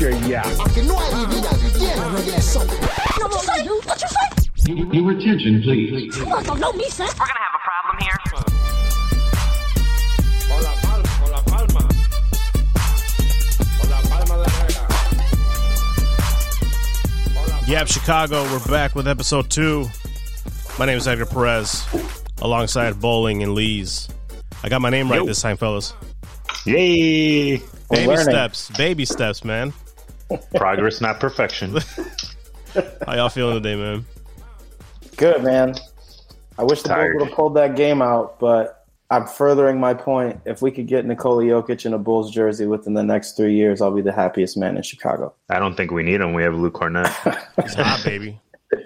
your yeah. You know I live in a damn regular song. No, what you say? What you say? Your attention, please. You must don't know me, son. We're gonna have a problem here. Hola, Palma. Hola, Palma. Hola, Palma de Vega. Yep, Chicago. We're back with episode two. My name is Edgar Perez, alongside Bowling and Lees. I got my name right Yo. this time, fellas. Yay! Baby learning. steps, baby steps, man. Progress, not perfection. How y'all feeling today, man? Good man. I wish the Tired. Bulls would have pulled that game out, but I'm furthering my point. If we could get Nikola Jokic in a Bulls jersey within the next three years, I'll be the happiest man in Chicago. I don't think we need him. We have Luke Kornet. It's hot, baby.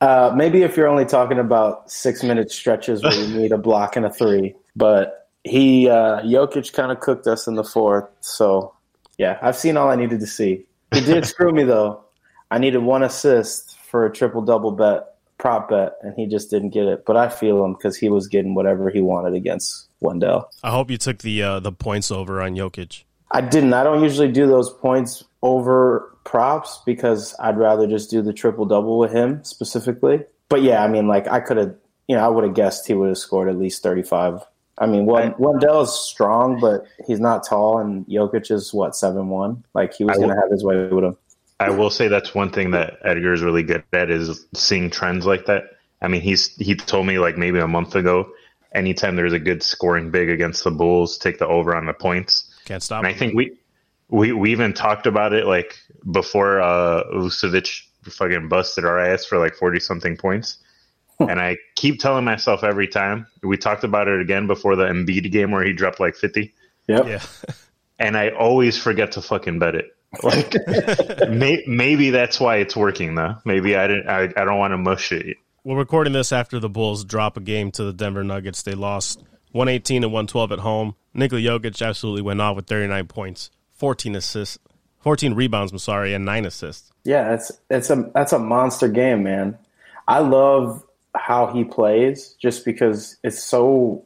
Uh, maybe if you're only talking about six minute stretches where you need a block and a three, but he uh, Jokic kind of cooked us in the fourth. So yeah, I've seen all I needed to see. He did screw me though. I needed one assist for a triple double bet prop bet, and he just didn't get it. But I feel him because he was getting whatever he wanted against Wendell. I hope you took the uh, the points over on Jokic. I didn't. I don't usually do those points over props because I'd rather just do the triple double with him specifically. But yeah, I mean, like I could have, you know, I would have guessed he would have scored at least thirty five. I mean, Wend- Wendell is strong, but he's not tall, and Jokic is what seven one. Like he was going to have his way with him. I will say that's one thing that Edgar is really good at is seeing trends like that. I mean, he's he told me like maybe a month ago, anytime there's a good scoring big against the Bulls, take the over on the points. Can't stop. And I think we we we even talked about it like before uh Vucevic fucking busted our ass for like forty something points. and I keep telling myself every time we talked about it again before the Embiid game where he dropped like fifty, Yep. yeah. and I always forget to fucking bet it. Like may, maybe that's why it's working though. Maybe I didn't. I, I don't want to mush it. We're recording this after the Bulls drop a game to the Denver Nuggets. They lost 118 to 112 at home. Nikola Jokic absolutely went off with 39 points, 14 assists, 14 rebounds, I'm sorry, and 9 assists. Yeah, it's it's a that's a monster game, man. I love how he plays just because it's so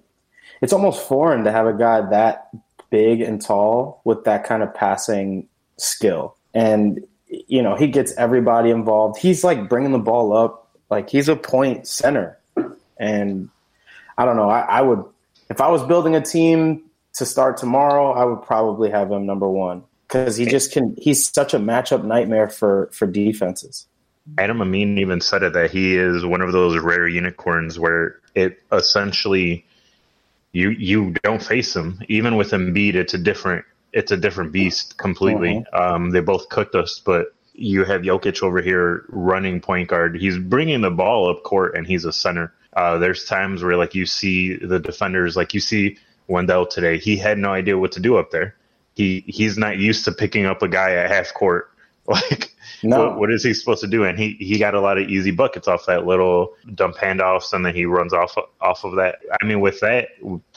it's almost foreign to have a guy that big and tall with that kind of passing skill. And you know, he gets everybody involved. He's like bringing the ball up like he's a point center. And I don't know, I, I would if I was building a team to start tomorrow, I would probably have him number 1 cuz he just can he's such a matchup nightmare for for defenses. Adam Amin even said it that he is one of those rare unicorns where it essentially you you don't face him. Even with Embiid, it's a different it's a different beast completely. Um, they both cooked us, but you have Jokic over here running point guard. He's bringing the ball up court, and he's a center. Uh, there's times where like you see the defenders, like you see Wendell today. He had no idea what to do up there. He he's not used to picking up a guy at half court. Like No. what, what is he supposed to do? And he, he got a lot of easy buckets off that little dump handoffs, and then he runs off off of that. I mean, with that,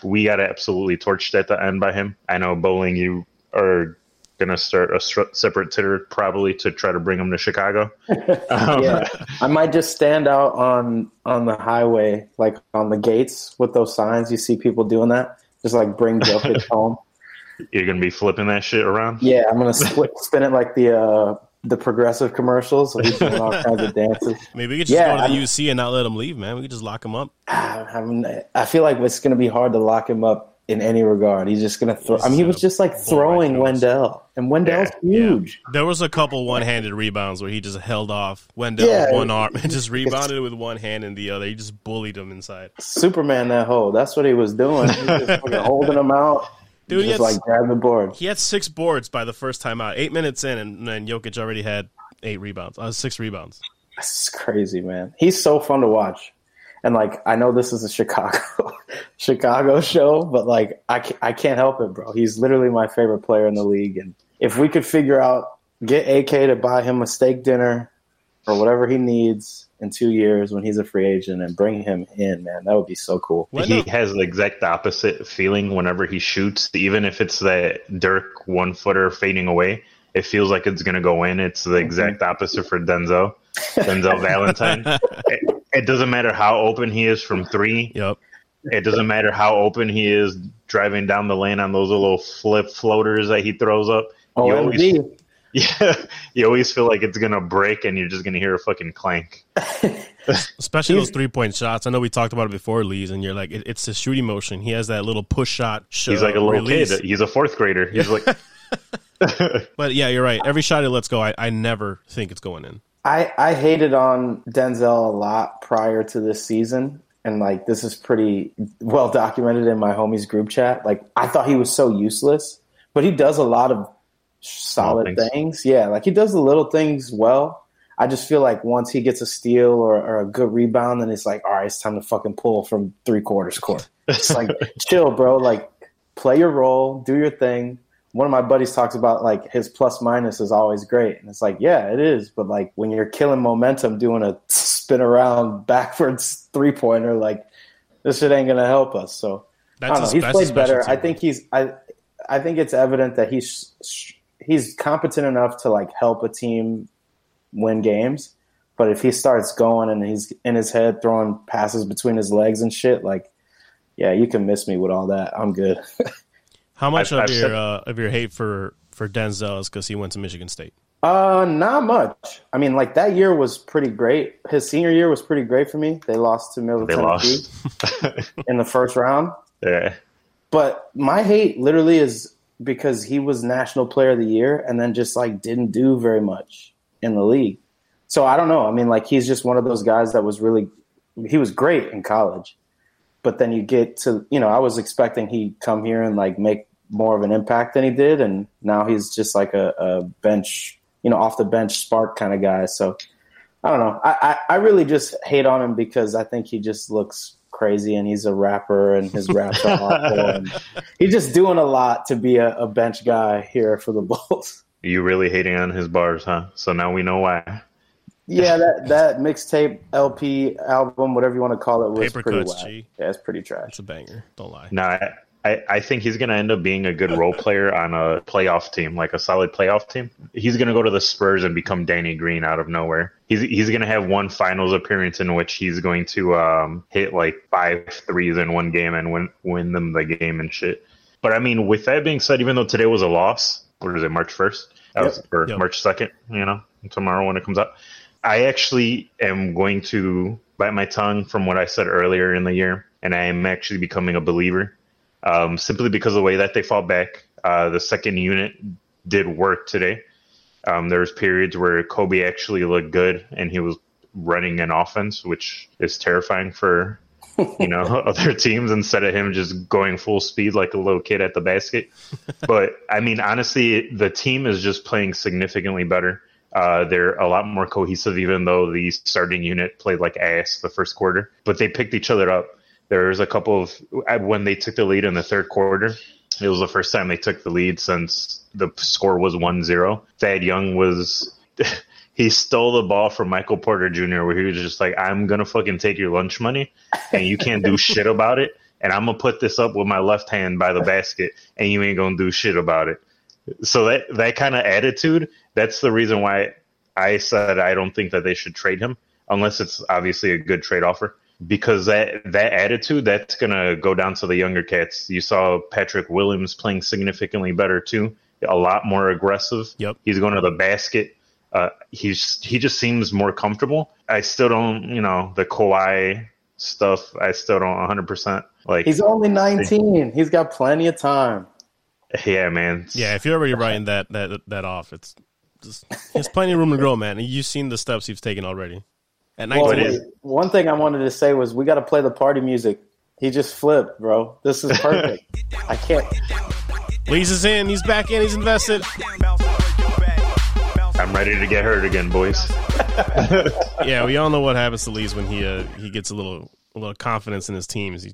we got absolutely torched at the end by him. I know bowling, you are gonna start a str- separate titter probably to try to bring him to Chicago. Um, yeah, I might just stand out on on the highway, like on the gates with those signs. You see people doing that, just like bring Jokic home. You're gonna be flipping that shit around. Yeah, I'm gonna split, spin it like the uh, the progressive commercials. So he's doing all kinds of dances. Maybe we could just Yeah, go to the I'm- UC and not let him leave, man. We could just lock him up. I, mean, I feel like it's gonna be hard to lock him up in any regard. He's just gonna throw. I mean, he was just like throwing Wendell, and Wendell's huge. There was a couple one-handed rebounds where he just held off Wendell Yeah. with one arm and just rebounded with one hand and the other. He just bullied him inside. Superman that hole. That's what he was doing. He was just holding him out. Dude, he just had, like grab the board. he had six boards by the first time out. Eight minutes in, and then Jokic already had eight rebounds. Uh, six rebounds. This is crazy, man. He's so fun to watch. And like, I know this is a Chicago Chicago show, but like, I can't, I can't help it, bro. He's literally my favorite player in the league. And if we could figure out, get AK to buy him a steak dinner or whatever he needs in two years when he's a free agent and bring him in, man, that would be so cool. Wendell, He has the exact opposite feeling whenever he shoots. Even if it's that Dirk one footer fading away, it feels like it's going to go in. It's the exact mm-hmm. opposite for Denzel. Denzel Valentine. It, it doesn't matter how open he is from three. yep. It doesn't matter how open he is driving down the lane on those little flip floaters that he throws up. Oh, you always, OMG. Yeah, you always feel like it's gonna break, and you're just gonna hear a fucking clank. Especially those three point shots. I know we talked about it before, Lee's, and you're like, it, it's the shooting motion. He has that little push shot. He's like a little release. kid. He's a fourth grader. He's like, But yeah, you're right. Every shot he lets go, I, I never think it's going in. I, I hated on Denzel a lot prior to this season. And like this is pretty well documented in my homies group chat. Like I thought he was so useless, but he does a lot of solid things. things. Yeah, like he does the little things well. I just feel like once he gets a steal or, or a good rebound, then it's like, all right, it's time to fucking pull from three quarters court. It's like, chill, bro. Like, play your role, do your thing. One of my buddies talks about like his plus minus is always great, and it's like, yeah, it is. But like when you're killing momentum doing a spin around backwards three pointer, like this shit ain't gonna help us. So I That's don't know. a- He's played better. special I think he's. I. I think it's evident that he's he's competent enough to like help a team win games. But if he starts going and he's in his head throwing passes between his legs and shit, like, yeah, you can miss me with all that. I'm good. How much I've- of I've your said- uh, of your hate for for Denzel is because he went to Michigan State? uh, not much. I mean, like that year was pretty great. His senior year was pretty great for me. They lost to Middle they Tennessee lost. in the first round. yeah. But my hate literally is because he was national player of the year and then just like didn't do very much in the league. So I don't know. I mean, like he's just one of those guys that was really he was great in college. But then you get to you know, I was expecting he'd come here and like make more of an impact than he did and now he's just like a, a bench you know, off the bench spark kind of guy. So I don't know. I, I, I really just hate on him because I think he just looks crazy and he's a rapper and his raps are awful. And he's just doing a lot to be a, a bench guy here for the Bulls. You really hating on his bars, huh? So now we know why. Yeah, that that mixtape, LP, album, whatever you want to call it, was Paper pretty cuts, whack. G. Yeah, it's pretty trash. It's a banger. Don't lie. No, I, I, I think he's going to end up being a good role player on a playoff team, like a solid playoff team. He's going to go to the Spurs and become Danny Green out of nowhere. He's he's going to have one finals appearance in which he's going to um, hit like five threes in one game and win win them the game and shit. But I mean, with that being said, even though today was a loss, what is it, March first? That was, or Yep. March second? You know, tomorrow when it comes out. I actually am going to bite my tongue from what I said earlier in the year, and I am actually becoming a believer um, simply because of the way that they fought back. Uh, the second unit did work today. Um, there was periods where Coby actually looked good, and he was running an offense, which is terrifying for you know other teams instead of him just going full speed like a little kid at the basket. but I mean, honestly, the team is just playing significantly better. Uh, they're a lot more cohesive, even though the starting unit played like ass the first quarter. But they picked each other up. There's a couple of when they took the lead in the third quarter. It was the first time they took the lead since the score was 1-0. Thad Young was he stole the ball from Michael Porter Jr. where he was just like, "I'm gonna fucking take your lunch money, and you can't do shit about it, and I'm gonna put this up with my left hand by the basket, and you ain't gonna do shit about it." So that that kind of attitude, that's the reason why I said I don't think that they should trade him unless it's obviously a good trade offer. Because that that attitude, that's gonna go down to the younger cats. You saw Patrick Williams playing significantly better too, a lot more aggressive. Yep. He's going to the basket. Uh, he's he just seems more comfortable. I still don't, you know, the Kawhi stuff. I still don't 100 percent like. He's only 19. He's got plenty of time. yeah, man. Yeah, if you're already writing that that that off, it's just there's plenty of room to grow, man. You've seen the steps he's taken already. At Well, 19, one thing I wanted to say was we got to play the party music. He just flipped, bro. This is perfect. I can't. Lee's is in. He's back in. He's invested. I'm ready to get hurt again, boys. Yeah, we all know what happens to Lee's when he uh, he gets a little a little confidence in his teams. He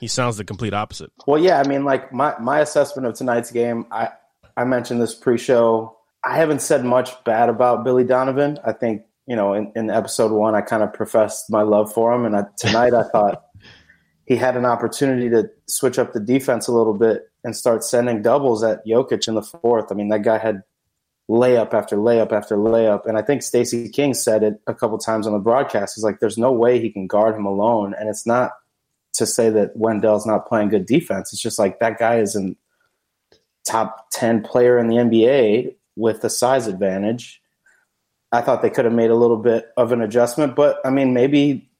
he sounds the complete opposite. Well, yeah, I mean, like my my assessment of tonight's game, I I mentioned this pre-show. I haven't said much bad about Billy Donovan. I think you know, in, in episode one, I kind of professed my love for him, and I, tonight I thought he had an opportunity to switch up the defense a little bit and start sending doubles at Jokic in the fourth. I mean, that guy had layup after layup after layup, and I think Stacey King said it a couple times on the broadcast. He's like, "There's no way he can guard him alone," and it's not to say that Wendell's not playing good defense. It's just like that guy is a top ten player in the NBA with the size advantage. I thought they could have made a little bit of an adjustment, but I mean, maybe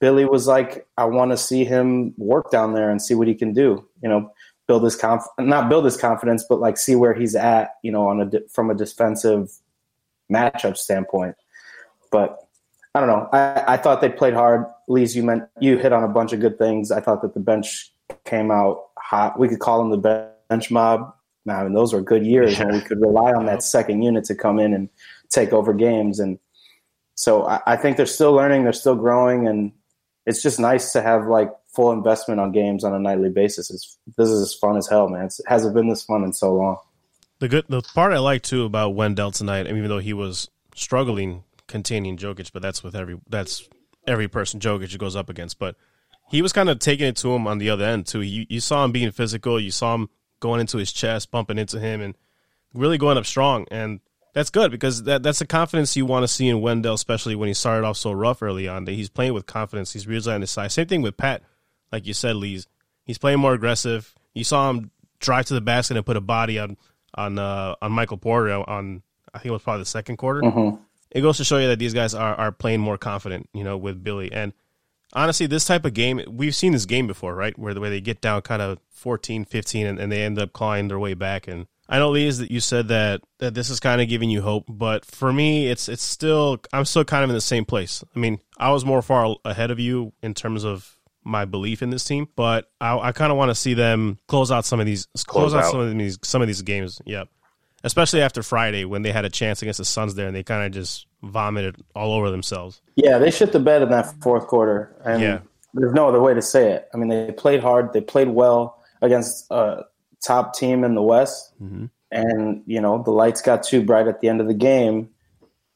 Billy was like, I want to see him work down there and see what he can do. You know, build his conf not build his confidence, but like see where he's at. You know, on a from a defensive matchup standpoint. But I don't know. I, I thought they played hard. Lees, you meant you hit on a bunch of good things. I thought that the bench came out hot. We could call them the bench mob. I mean, those were good years when we could rely on that second unit to come in and take over games. And so I, I think they're still learning, they're still growing, and it's just nice to have like full investment on games on a nightly basis. It's, this is as fun as hell, man. It's, it hasn't been this fun in so long. The good the part I like too about Wendell tonight, even though he was struggling containing Jokic, but that's with every that's every person Jokic goes up against. But he was kind of taking it to him on the other end too. You you saw him being physical, you saw him going into his chest, bumping into him, and really going up strong. And that's good because that that's the confidence you want to see in Wendell, especially when he started off so rough early on. That he's playing with confidence. He's realizing his size. Same thing with Pat, like you said, Lee's. He's playing more aggressive. You saw him drive to the basket and put a body on on uh, on Michael Porter on I think it was probably the second quarter. It goes to show you that these guys are are playing more confident, you know, with Billy. And honestly, this type of game, we've seen this game before, right? Where the way they get down kind of 14, 15, and, and they end up clawing their way back. And I know, Lee's, that you said that that this is kind of giving you hope, but for me, it's it's still I'm still kind of in the same place. I mean, I was more far ahead of you in terms of my belief in this team, but I, I kind of want to see them close out some of these close, Close out, out. some of these some of these games. Yep, especially after Friday when they had a chance against the Suns there and they kind of just vomited all over themselves. Yeah, they shit the bed in that fourth quarter. And Yeah. there's no other way to say it. I mean, they played hard. They played well against a top team in the West. Mm-hmm. And, you know, the lights got too bright at the end of the game.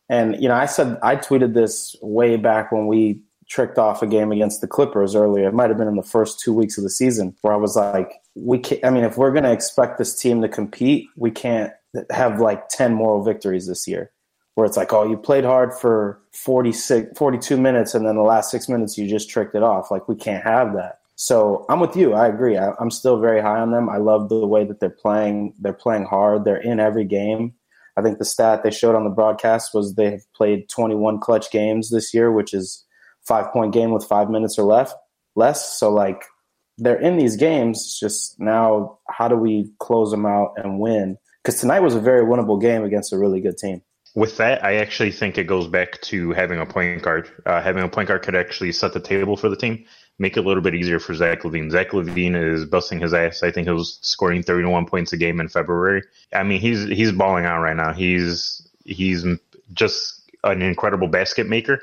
And, you know, I said, I tweeted this way back when we tricked off a game against the Clippers earlier. It might have been in the first two weeks of the season where I was like, we can't, I mean, if we're going to expect this team to compete, we can't have like 10 moral victories this year where it's like, oh, you played hard for 46, 42 minutes, and then the last six minutes you just tricked it off. Like, we can't have that. So I'm with you. I agree. I, I'm still very high on them. I love the way that they're playing. They're playing hard. They're in every game. I think the stat they showed on the broadcast was they have played 21 clutch games this year, which is five point game with five minutes or left less. So like they're in these games. Just now, how do we close them out and win? Because tonight was a very winnable game against a really good team. With that, I actually think it goes back to having a point guard. Uh, having a point guard could actually set the table for the team, make it a little bit easier for Zach LaVine. Zach LaVine is busting his ass. I think he was scoring 31 points a game in February. I mean, he's he's balling out right now. He's he's just an incredible basket maker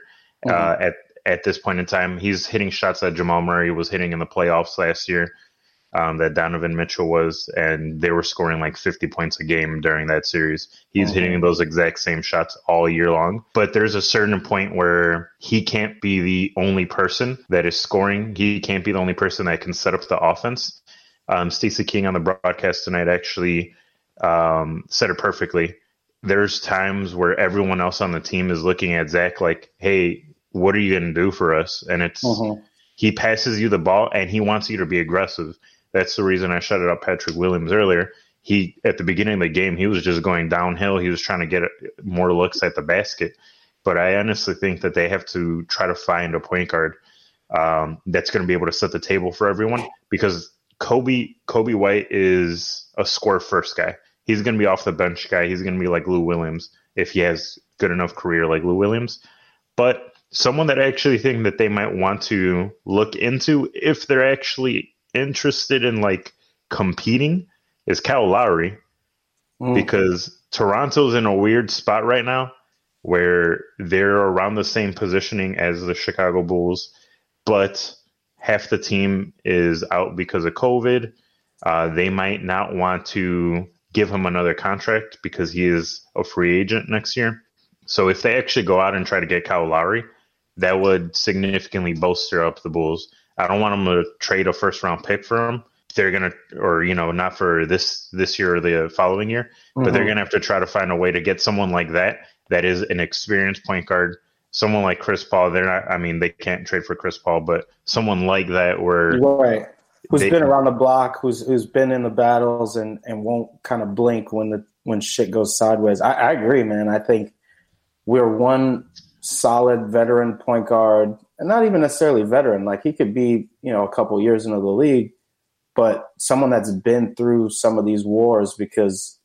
uh, at at this point in time. He's hitting shots that Jamal Murray was hitting in the playoffs last year. Um, that Donovan Mitchell was, and they were scoring like 50 points a game during that series. He's hitting those exact same shots all year long. But there's a certain point where he can't be the only person that is scoring. He can't be the only person that can set up the offense. Um, Stacey King on the broadcast tonight actually um, said it perfectly. There's times where everyone else on the team is looking at Zach like, "Hey, what are you going to do for us?" And it's he passes you the ball and he wants you to be aggressive. That's the reason I shouted out Patrick Williams earlier. He at the beginning of the game he was just going downhill. He was trying to get more looks at the basket. But I honestly think that they have to try to find a point guard um, that's going to be able to set the table for everyone because Coby Coby White is a score first guy. He's going to be off the bench guy. He's going to be like Lou Williams if he has good enough career like Lou Williams. But someone that I actually think that they might want to look into if they're actually interested in like competing is Kyle Lowry because Toronto's in a weird spot right now where they're around the same positioning as the Chicago Bulls, but half the team is out because of COVID. Uh, they might not want to give him another contract because he is a free agent next year. So if they actually go out and try to get Kyle Lowry, that would significantly bolster up the Bulls. I don't want them to trade a first round pick for him. They're gonna, or you know, not for this this year or the following year, but they're mm-hmm. gonna have to try to find a way to get someone like that that is an experienced point guard. Someone like Chris Paul. They're not. I mean, they can't trade for Chris Paul, but someone like that where Right. Who's They- been around the block, who's who's been in the battles and, and won't kind of blink when the when shit goes sideways. I, I agree, man. I think we're one solid veteran point guard, and not even necessarily veteran. Like he could be, you know, a couple years into the league, but someone that's been through some of these wars. Because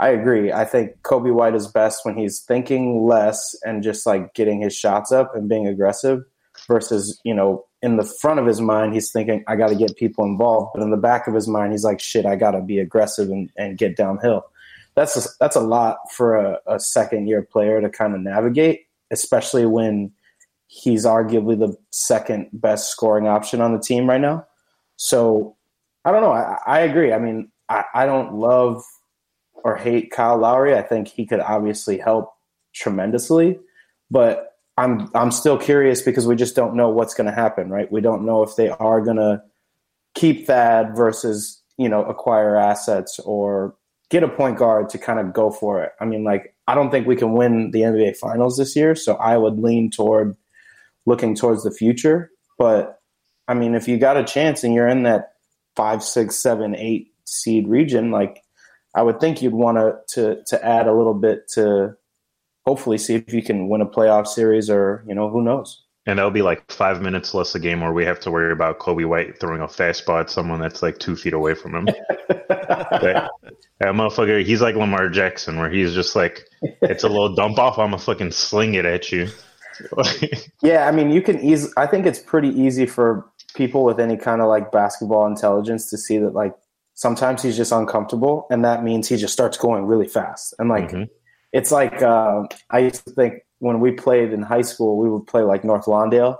I agree. I think Coby White is best when he's thinking less and just like getting his shots up and being aggressive, versus you know in the front of his mind, he's thinking, I got to get people involved. But in the back of his mind, he's like, shit, I got to be aggressive and, and get downhill. That's a, that's a lot for a, a second year player to kind of navigate, especially when he's arguably the second best scoring option on the team right now. So I don't know. I, I agree. I mean, I, I don't love or hate Kyle Lowry. I think he could obviously help tremendously, but I'm I'm still curious because we just don't know what's going to happen, right? We don't know if they are going to keep Thad versus you know acquire assets or get a point guard to kind of go for it. I mean, like I don't think we can win the NBA Finals this year, so I would lean toward looking towards the future. But I mean, if you got a chance and you're in that five, six, seven, eight seed region, like I would think you'd want to to to add a little bit to hopefully see if you can win a playoff series or you know who knows. And that'll be like five minutes less a game where we have to worry about Coby White throwing a fastball at someone that's like two feet away from him. that, that motherfucker, he's like Lamar Jackson, where he's just like, it's a little dump off, I'm gonna fucking sling it at you. yeah, I mean, you can easily. I think it's pretty easy for people with any kind of like basketball intelligence to see that like sometimes he's just uncomfortable, and that means he just starts going really fast. And like, Mhm. it's like uh, I used to think when we played in high school, we would play like North Lawndale,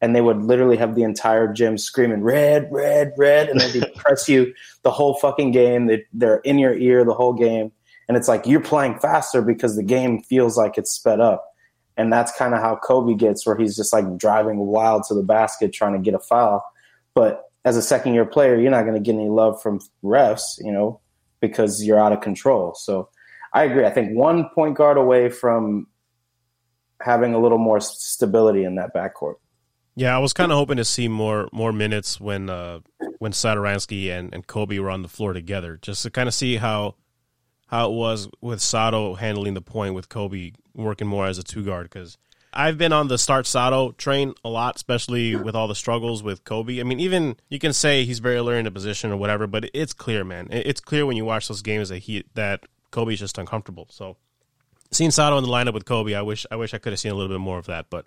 and they would literally have the entire gym screaming red, red, red, and then they press you the whole fucking game. They, they're in your ear the whole game, and it's like you're playing faster because the game feels like it's sped up. And that's kind of how Coby gets, where he's just like driving wild to the basket trying to get a foul. But as a second year player, you're not going to get any love from refs, you know, because you're out of control. So I agree. I think one point guard away from having a little more stability in that backcourt. Yeah, I was kind of hoping to see more more minutes when uh, when Satoransky and, and Coby were on the floor together, just to kind of see how how it was with Sato handling the point with Coby working more as a two guard. Because I've been on the start Sato train a lot, especially with all the struggles with Coby. I mean, even you can say he's very alert in the position or whatever, but it's clear, man. It's clear when you watch those games that he that Coby's just uncomfortable. So seeing Sato in the lineup with Coby, I wish I wish I could have seen a little bit more of that. But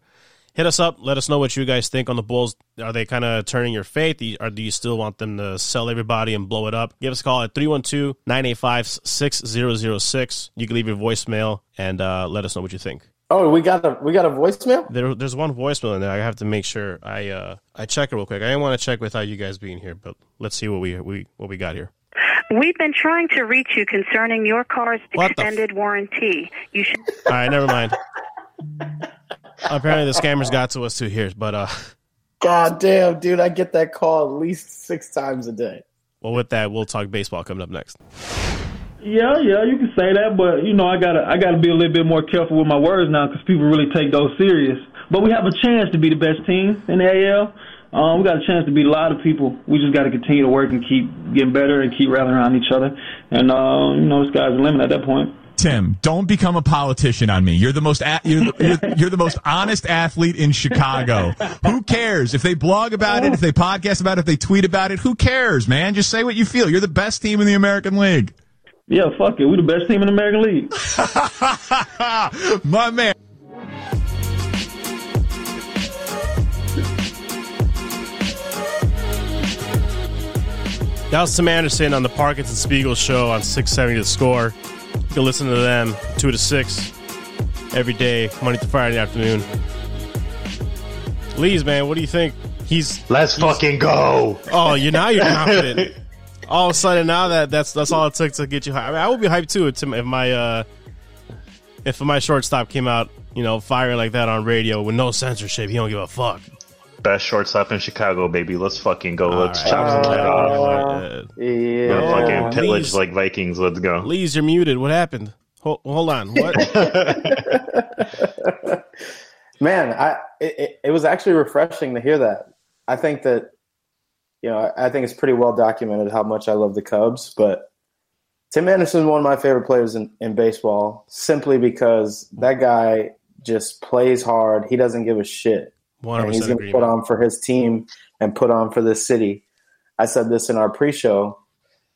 hit us up. Let us know what you guys think on the Bulls. Are they kind of turning your faith? Do you- Or do you still want them to sell everybody and blow it up? Give us a call at 312 985 6006. You can leave your voicemail and uh, let us know what you think. Oh, we got a we got a voicemail. There, there's one voicemail in there. I have to make sure I uh, I check it real quick. I didn't want to check without you guys being here, but let's see what we we what we got here. We've been trying to reach you concerning your car's What the f- extended warranty. You should All right, never mind. Apparently the scammers got to us too here, but uh, God damn, dude, I get that call at least six times a day. well, with that, we'll talk baseball coming up next. Yeah, yeah, you can say that, but you know, I gotta, I gotta be a little bit more careful with my words now because people really take those serious. But we have a chance to be the best team in the AL. Um, we got a chance to beat a lot of people. We just got to continue to work and keep getting better and keep rallying around each other. And uh, you know, the sky's the limit at that point. Tim, don't become a politician on me. You're the most a- you're, the, you're, you're the most honest athlete in Chicago. Who cares if they blog about it, if they podcast about it, if they tweet about it? Who cares, man? Just say what you feel. You're the best team in the American League. Yeah, fuck it. We're the best team in the American League. My man. That was Tim Anderson on the Parkins and Spiegel show on 670 The Score. You can listen to them 2 to 6 every day, Monday to Friday afternoon. Lees, man, what do you think? He's Let's fucking go. oh, you now you're confident. all of a sudden, now that that's that's all it took to get you hyped. I, mean, I would be hyped too if my uh, if my shortstop came out, you know, firing like that on radio with no censorship. He don't give a fuck. Best shortstop in Chicago, baby. Let's fucking go. Let's All chop right. some head off. Uh, Yeah, We're fucking pillage Lee's- like Vikings. Let's go. Lees, you're muted. What happened? Hold, hold on. What? man, I it, it, it was actually refreshing to hear that. I think that you know I, I think it's pretty well documented how much I love the Cubs, but Tim Anderson is one of my favorite players in, in baseball simply because that guy just plays hard. He doesn't give a shit. One And he's going to put on for his team and put on for this city. I said this in our pre show.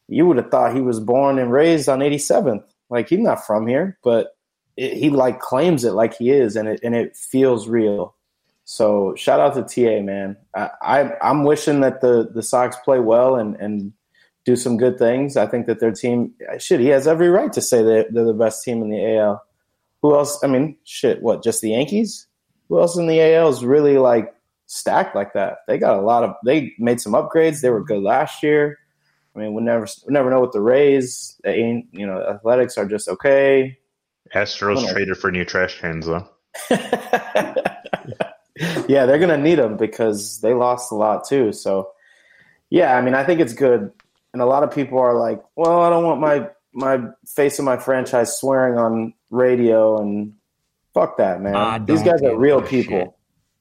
You would have thought he was born and raised on 87th. Like, he's not from here, but it, he like claims it like he is, and it, and it feels real. So shout out to TA, man. I, I I'm wishing that the the Sox play well and and do some good things. I think that their team shit. He has every right to say that they're the best team in the AL. Who else? I mean, shit. What? Just the Yankees? Who else in the AL is really like stacked like that? They got a lot of. They made some upgrades. They were good mm-hmm. last year. I mean, we never we never know what the Rays. They ain't you know Athletics are just okay. Astros traded for new trash cans though. yeah, they're gonna need them because they lost a lot too. So, yeah, I mean, I think it's good. And a lot of people are like, "Well, I don't want my my face of my franchise swearing on radio." And fuck that, man. These guys are real people. shit.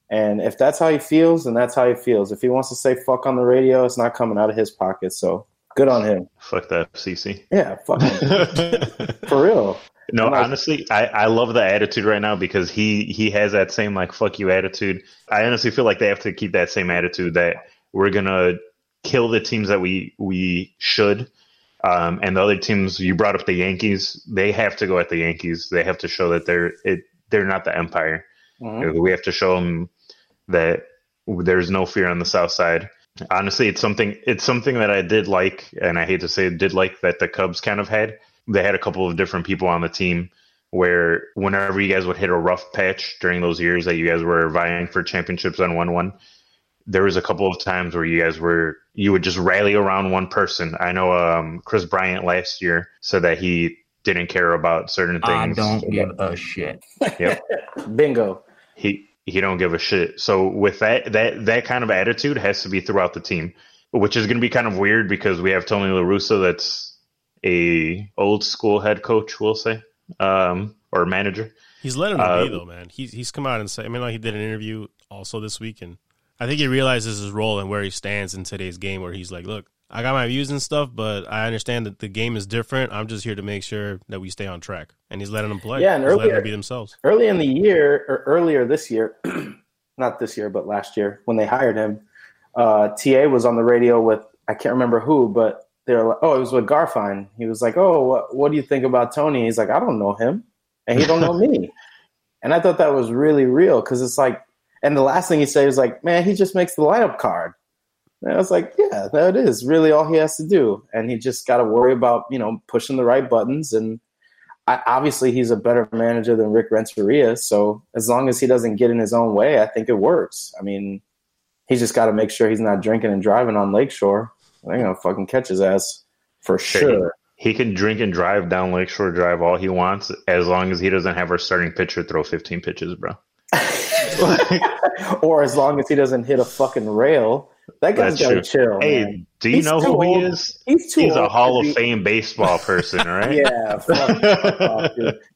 And if that's how he feels, then that's how he feels. If he wants to say "fuck" on the radio, it's not coming out of his pocket. So good on him. Fuck the FCC. Yeah, fuck him. for real. No, like- honestly, I, I love the attitude right now because he he has that same like fuck you attitude. I honestly feel like they have to keep that same attitude that we're gonna kill the teams that we we should. Um, and the other teams you brought up the Yankees, they have to go at the Yankees. They have to show that they're it they're not the empire. Mhm. We have to show them that there's no fear on the South Side. Honestly, it's something it's something that I did like, and I hate to say it, did like that the Cubs kind of had. They had a couple of different people on the team where whenever you guys would hit a rough patch during those years that you guys were vying for championships on one one, there was a couple of times where you guys were you would just rally around one person. I know um, Kris Bryant last year said that he didn't care about certain things. I things. don't give a shit. Yep. Bingo. he he don't give a shit. So with that that that kind of attitude has to be throughout the team, which is going to be kind of weird because we have Tony La Russa that's a old school head coach, we'll say, um, or manager. He's letting him Uh, be though, man. He's he's come out and said. I mean, like he did an interview also this week, and I think he realizes his role and where he stands in today's game. Where he's like, "Look, I got my views and stuff, but I understand that the game is different. I'm just here to make sure that we stay on track." And he's letting them play. Yeah, and he's letting earlier- them be themselves. early in the year or earlier this year not this year but last year when they hired him uh, ta was on the radio with i can't remember who but they were like oh it was with Garfien he was like oh what, what do you think about tony he's like i don't know him and he don't know me and i thought that was really real because it's like and the last thing he said was like man he just makes the lineup card and I was like, yeah, that is really all he has to do. And he just got to worry about, you know, pushing the right buttons. And I, obviously, he's a better manager than Rick Renteria. So as long as he doesn't get in his own way, I think it works. I mean, he's just got to make sure he's not drinking and driving on Lakeshore. They're going to fucking catch his ass for sure. He can drink and drive down Lakeshore Drive all he wants, as long as he doesn't have our starting pitcher throw 15 pitches, bro. or as long as he doesn't hit a fucking rail. That guy's got to chill. Hey, man. do you He's know who he is? He's too He's a Hall of be- Fame baseball person, right? Yeah, fuck, fuck off.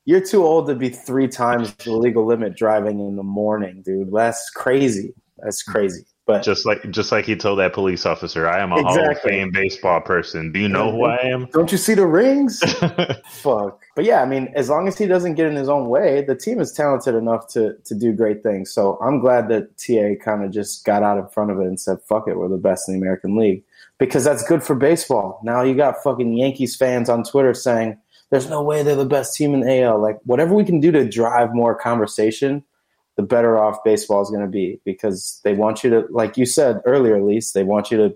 You're too old to be three times the legal limit driving in the morning, dude. That's crazy. That's crazy. But Just like just like he told that police officer, I am a Hall of Fame baseball person. Do you know who I am? don't you see the rings? Fuck. But yeah, I mean, as long as he doesn't get in his own way, the team is talented enough to to do great things. So I'm glad that TA kind of just got out in front of it and said, "Fuck it, we're the best in the American League," because that's good for baseball. Now you got fucking Yankees fans on Twitter saying, "There's no way they're the best team in the AL." Like whatever we can do to drive more conversation, the better off baseball is going to be because they want you to, like you said earlier, at least they want you to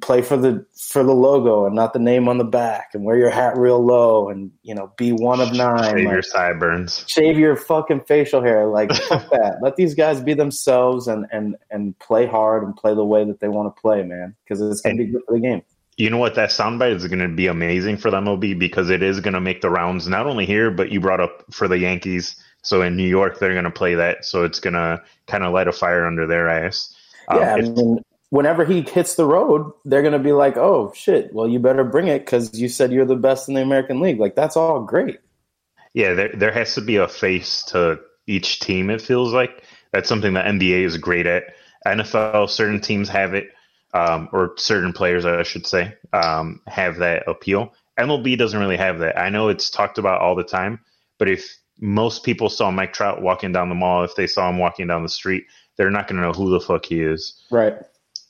play for the for the logo and not the name on the back and wear your hat real low and you know be one of nine Shave like, your sideburns. shave your fucking facial hair like fuck that let these guys be themselves and and and play hard and play the way that they want to play man because it's gonna be good for the game You know what? That soundbite is going to be amazing for the MLB because it is going to make the rounds not only here, but you brought up for the Yankees. So in New York, they're going to play that. So it's going to kind of light a fire under their ass. Um, yeah I mean, whenever he hits the road they're gonna be like oh shit well you better bring it because you said you're the best in the american league like that's all great Yeah, there there has to be a face to each team. It feels like that's something that NBA is great at. NFL, certain teams have it, um, or certain players, I should say, um, have that appeal. MLB doesn't really have that. I know it's talked about all the time, but if most people saw Mike Trout walking down the mall, if they saw him walking down the street, they're not going to know who the fuck he is. Right.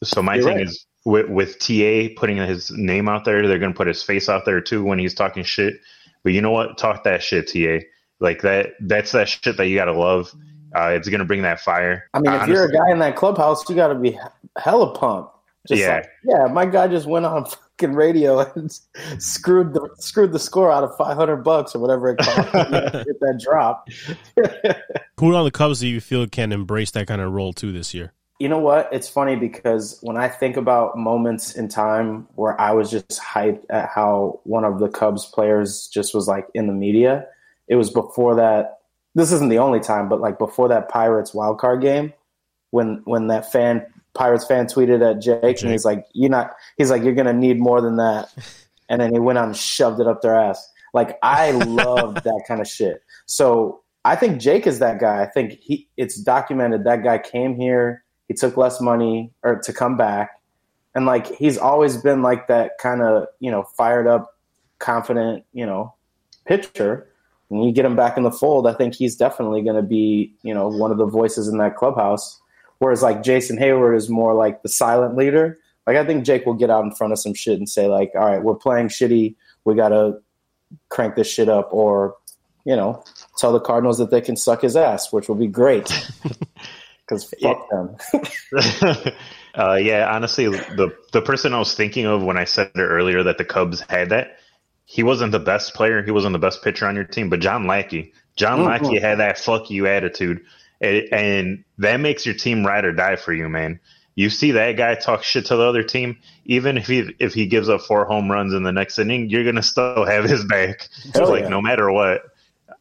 So my You're thing right. is with, with TA putting his name out there, they're going to put his face out there too when he's talking shit. But you know what? Talk that shit, TA. Like that. That's that shit that you got to love. Uh, it's going to bring that fire. I mean, if you're a guy in that clubhouse, you got to be hella pumped. Just Yeah. like, yeah, my guy just went on fucking radio and screwed the screwed the score out of five hundred bucks or whatever it cost to get that drop. Who on the Cubs do you feel can embrace that kind of role too this year? You know what? It's funny because when I think about moments in time where I was just hyped at how one of the Cubs players just was like in the media, it was before that. This isn't the only time, but like before that Pirates wild card game, when when that fan Pirates fan tweeted at Jake, and he's like, "You're not." He's like, "You're gonna need more than that," and then he went on and shoved it up their ass. Like I love that kind of shit. So I think Jake is that guy. I think he. It's documented that guy came here. He took less money or to come back, and like he's always been like that kind of you know fired up, confident you know pitcher. When you get him back in the fold, I think he's definitely going to be you know one of the voices in that clubhouse. Whereas like Jason Heyward is more like the silent leader. Like I think Jake will get out in front of some shit and say like, all right, we're playing shitty. We got to crank this shit up, or you know, tell the Cardinals that they can suck his ass, which will be great. Because fuck them. uh, yeah, honestly, the the person I was thinking of when I said it earlier that the Cubs had that, he wasn't the best player, he wasn't the best pitcher on your team, but John Lackey, John Mhm. Lackey had that fuck you attitude, and, and that makes your team ride or die for you, man. You see that guy talk shit to the other team, even if he if he gives up four home runs in the next inning, you're gonna still have his back, Hell oh, like yeah. no matter what.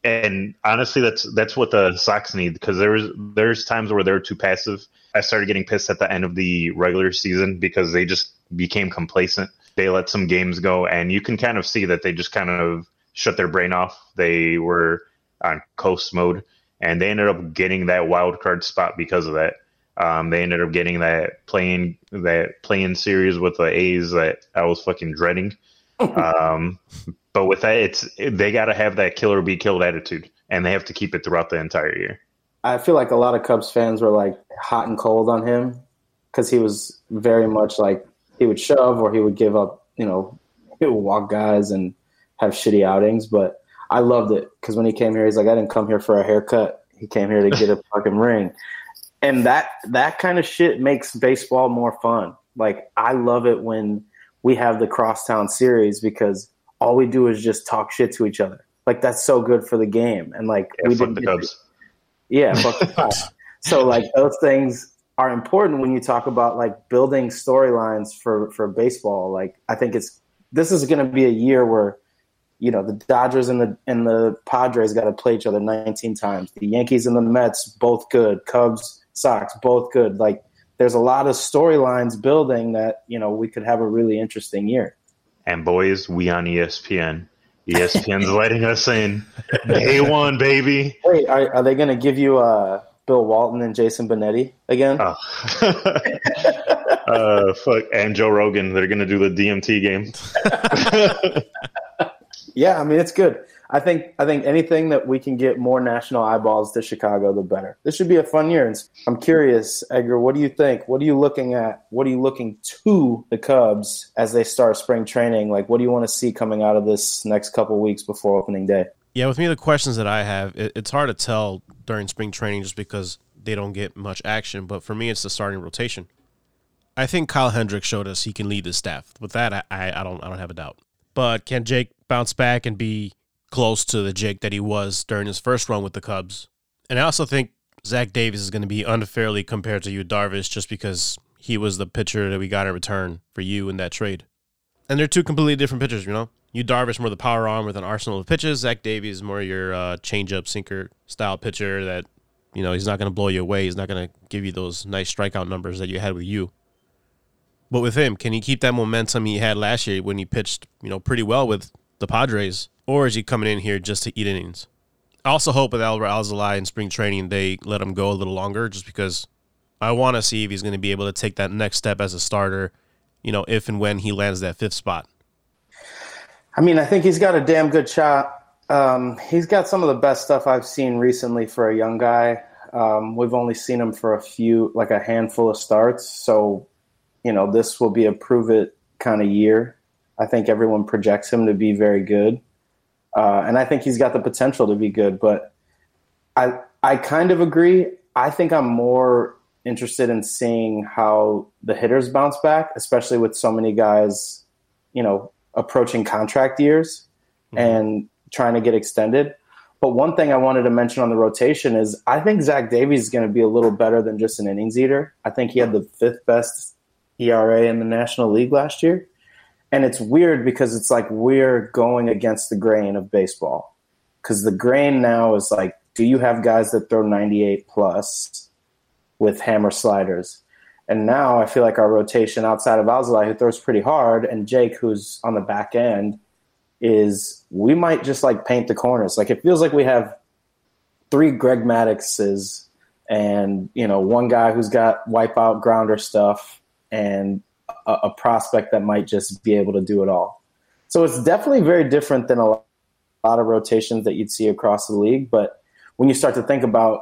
And honestly, that's that's what the Sox need because there was there's times where they're too passive. I started getting pissed at the end of the regular season because they just became complacent. They let some games go, and you can kind of see that they just kind of shut their brain off. They were on coast mode, and they ended up getting that wild card spot because of that. Um, they ended up getting that playing that playing series with the A's that I was fucking dreading. Um, but with that, it's they got to have that kill or be killed attitude, and they have to keep it throughout the entire year. I feel like a lot of Cubs fans were like hot and cold on him because he was very much like he would shove or he would give up, you know, he would walk guys and have shitty outings. But I loved it because when he came here, he's like, I didn't come here for a haircut. He came here to get a fucking ring. And that that kind of shit makes baseball more fun. Like I love it when we have the crosstown series because all we do is just talk shit to each other. Like that's so good for the game. And like Yeah, we didn't the Cubs. yeah, fuck the Sox. So like those things are important when you talk about like building storylines for for baseball. Like I think it's this is going to be a year where you know the Dodgers and the and the Padres got to play each other 19 times. The Yankees and the Mets both good. Cubs, Sox both good. Like there's a lot of storylines building that you know we could have a really interesting year. And boys, we on ESPN. ESPN's letting us in. Day one, baby. Wait, are, are they going to give you uh, Bill Walton and Jason Benetti again? Oh. uh, fuck. And Joe Rogan. They're going to do the DMT game. Yeah, I mean it's good. I think I think anything that we can get more national eyeballs to Chicago, the better. This should be a fun year. And I'm curious, Edgar, what do you think? What are you looking at? What are you looking to the Cubs as they start spring training? Like, what do you want to see coming out of this next couple weeks before opening day? Yeah, with me, the questions that I have, it, it's hard to tell during spring training just because they don't get much action. But for me, it's the starting rotation. I think Kyle Hendricks showed us he can lead the staff. With that, I, I don't I don't have a doubt. But can Jake bounce back and be close to the Jake that he was during his first run with the Cubs? And I also think Zach Davies is going to be unfairly compared to Yu Darvish, just because he was the pitcher that we got in return for you in that trade. And they're two completely different pitchers, you know? Yu Darvish more the power arm with an arsenal of pitches. Zach Davies is more your uh, changeup sinker style pitcher that, you know, he's not going to blow you away. He's not going to give you those nice strikeout numbers that you had with you. But with him, can he keep that momentum he had last year when he pitched, you know, pretty well with the Padres? Or is he coming in here just to eat innings? I also hope with Adbert Alzolay in spring training they let him go a little longer just because I want to see if he's going to be able to take that next step as a starter, you know, if and when he lands that fifth spot. I mean, I think he's got a damn good shot. Um, he's got some of the best stuff I've seen recently for a young guy. Um, we've only seen him for a few, like a handful of starts. So, you know, this will be a prove it kind of year. I think everyone projects him to be very good. Uh, and I think he's got the potential to be good. But I, I kind of agree. I think I'm more interested in seeing how the hitters bounce back, especially with so many guys, you know, approaching contract years and trying to get extended. But one thing I wanted to mention on the rotation is I think Zach Davies is going to be a little better than just an innings eater. I think he had the fifth best ERA in the National League last year. And it's weird because it's like we're going against the grain of baseball. Because the grain now is like, do you have guys that throw 98 plus with hammer sliders? And now I feel like our rotation outside of Alzolay, who throws pretty hard, and Jake, who's on the back end, is we might just like paint the corners. Like it feels like we have three Greg Maddoxes and you know one guy who's got wipeout grounder stuff and a, a prospect that might just be able to do it all. So it's definitely very different than a lot of rotations that you'd see across the league. But when you start to think about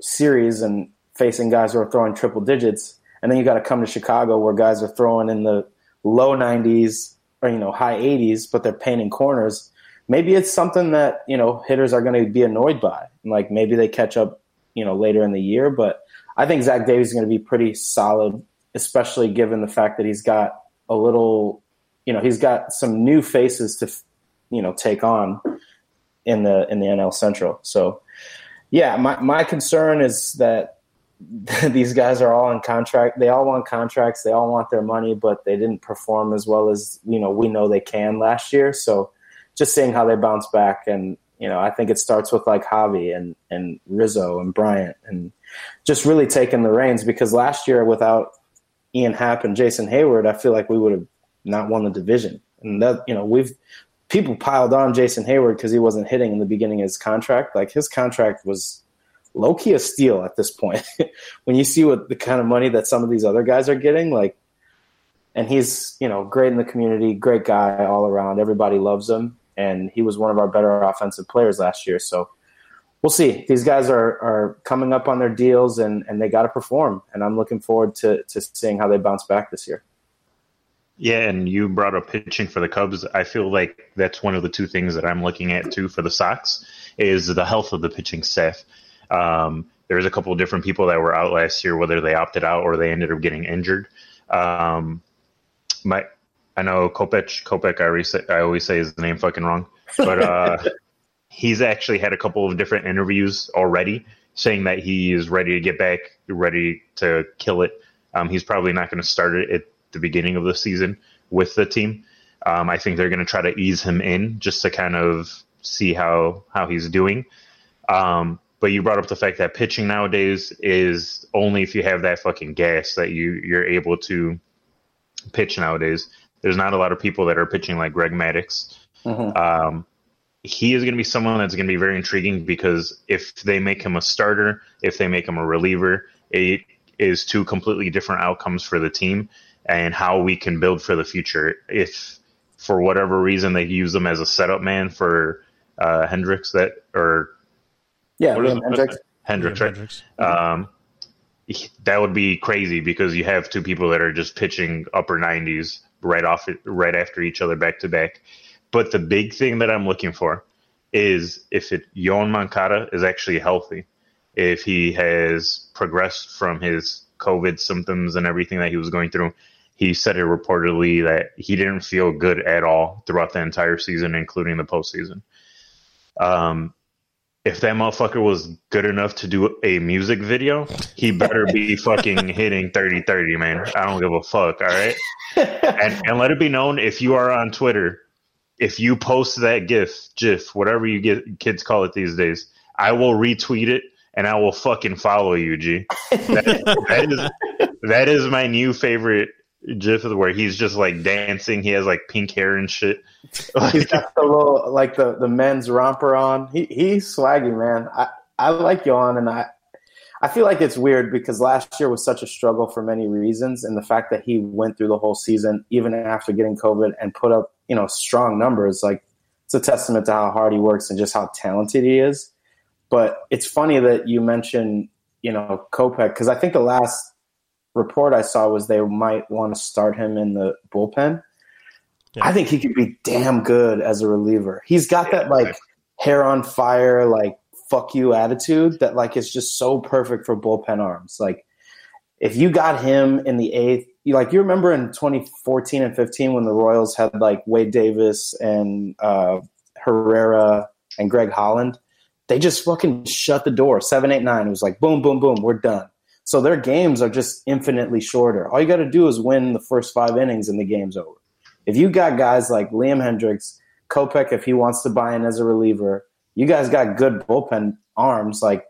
series and facing guys who are throwing triple digits, and then you got to come to Chicago where guys are throwing in the low 90s or you know high 80s, but they're painting corners. Maybe it's something that you know hitters are going to be annoyed by. Like maybe they catch up, you know, later in the year. But I think Zach Davies is going to be pretty solid, especially given the fact that he's got a little, you know, he's got some new faces to, you know, take on in the in the NL Central. So, yeah, my my concern is that these guys are all in contract. They all want contracts. They all want their money, but they didn't perform as well as you know we know they can last year. So, just seeing how they bounce back, and you know, I think it starts with like Javi and and Rizzo and Bryant, and just really taking the reins because last year without Ian Happ and Jason Heyward, I feel like we would have not won the division. And that you know we've people piled on Jason Heyward because he wasn't hitting in the beginning of his contract. Like his contract was low key a steal at this point. when you see what the kind of money that some of these other guys are getting, like, and he's you know great in the community, great guy all around. Everybody loves him, and he was one of our better offensive players last year. So we'll see. These guys are are coming up on their deals, and and they got to perform. And I'm looking forward to to seeing how they bounce back this year. Yeah, and you brought up pitching for the Cubs. I feel like that's one of the two things that I'm looking at too for the Sox is the health of the pitching staff. Um, there's a couple of different people that were out last year, whether they opted out or they ended up getting injured. Um, my, I know Kopech. Kopech, I, always say, I always say his name fucking wrong, but uh, he's actually had a couple of different interviews already saying that he is ready to get back, ready to kill it. Um, he's probably not going to start it at the beginning of the season with the team. Um, I think they're going to try to ease him in just to kind of see how how he's doing. Um, but you brought up the fact that pitching nowadays is only if you have that fucking gas that you you're able to pitch nowadays. There's not a lot of people that are pitching like Greg Maddox. Mm-hmm. Um, he is going to be someone that's going to be very intriguing because if they make him a starter, if they make him a reliever, it is two completely different outcomes for the team and how we can build for the future. If for whatever reason they use him as a setup man for uh, Hendriks, that or Yeah, what is Liam it? Hendriks. Hendriks, Yeah, right? Hendriks. Um, that would be crazy because you have two people that are just pitching upper 90s right off right after each other back to back. But the big thing that I'm looking for is if it Yon Moncada is actually healthy, if he has progressed from his COVID symptoms and everything that he was going through. He said it reportedly that he didn't feel good at all throughout the entire season, including the postseason. Um, if that motherfucker was good enough to do a music video, he better be fucking hitting 30 30, man. I don't give a fuck, all right? And, and let it be known if you are on Twitter, if you post that GIF, GIF, whatever you get kids call it these days, I will retweet it and I will fucking follow you, G. That, that is that is my new favorite GIF where he's just like dancing. He has like pink hair and shit. He's got the little like the the men's romper on. He he's swaggy, man. I I like Yon, and I I feel like it's weird because last year was such a struggle for many reasons, and the fact that he went through the whole season even after getting COVID and put up you know strong numbers. Like it's a testament to how hard he works and just how talented he is. But it's funny that you mentioned you know Kopech because I think the last report I saw was they might want to start him in the bullpen. I think he could be damn good as a reliever. He's got that like hair on fire, like fuck you attitude that like is just so perfect for bullpen arms. Like if you got him in the eighth, you like you remember in 2014 and 15 when the Royals had like Wade Davis and uh, Herrera and Greg Holland, they just fucking shut the door. Seven, eight, nine. It was like boom, boom, boom, we're done. So their games are just infinitely shorter. All you got to do is win the first five innings and the game's over. If you got guys like Liam Hendriks, Kopech, if he wants to buy in as a reliever, you guys got good bullpen arms. Like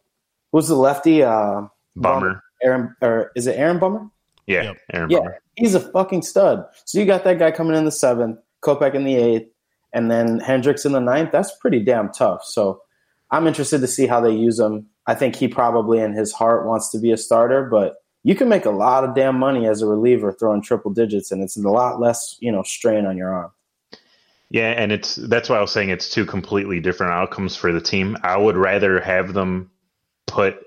who's the lefty? Uh, Bummer. Aaron, or is it Aaron Bummer? Yeah, Aaron Yeah, he's a fucking stud. So you got that guy coming in the seventh, Kopech in the eighth, and then Hendriks in the ninth. That's pretty damn tough. So I'm interested to see how they use him. I think he probably in his heart wants to be a starter, but you can make a lot of damn money as a reliever throwing triple digits, and it's a lot less, you know, strain on your arm. Yeah, and it's that's why I was saying it's two completely different outcomes for the team. I would rather have them put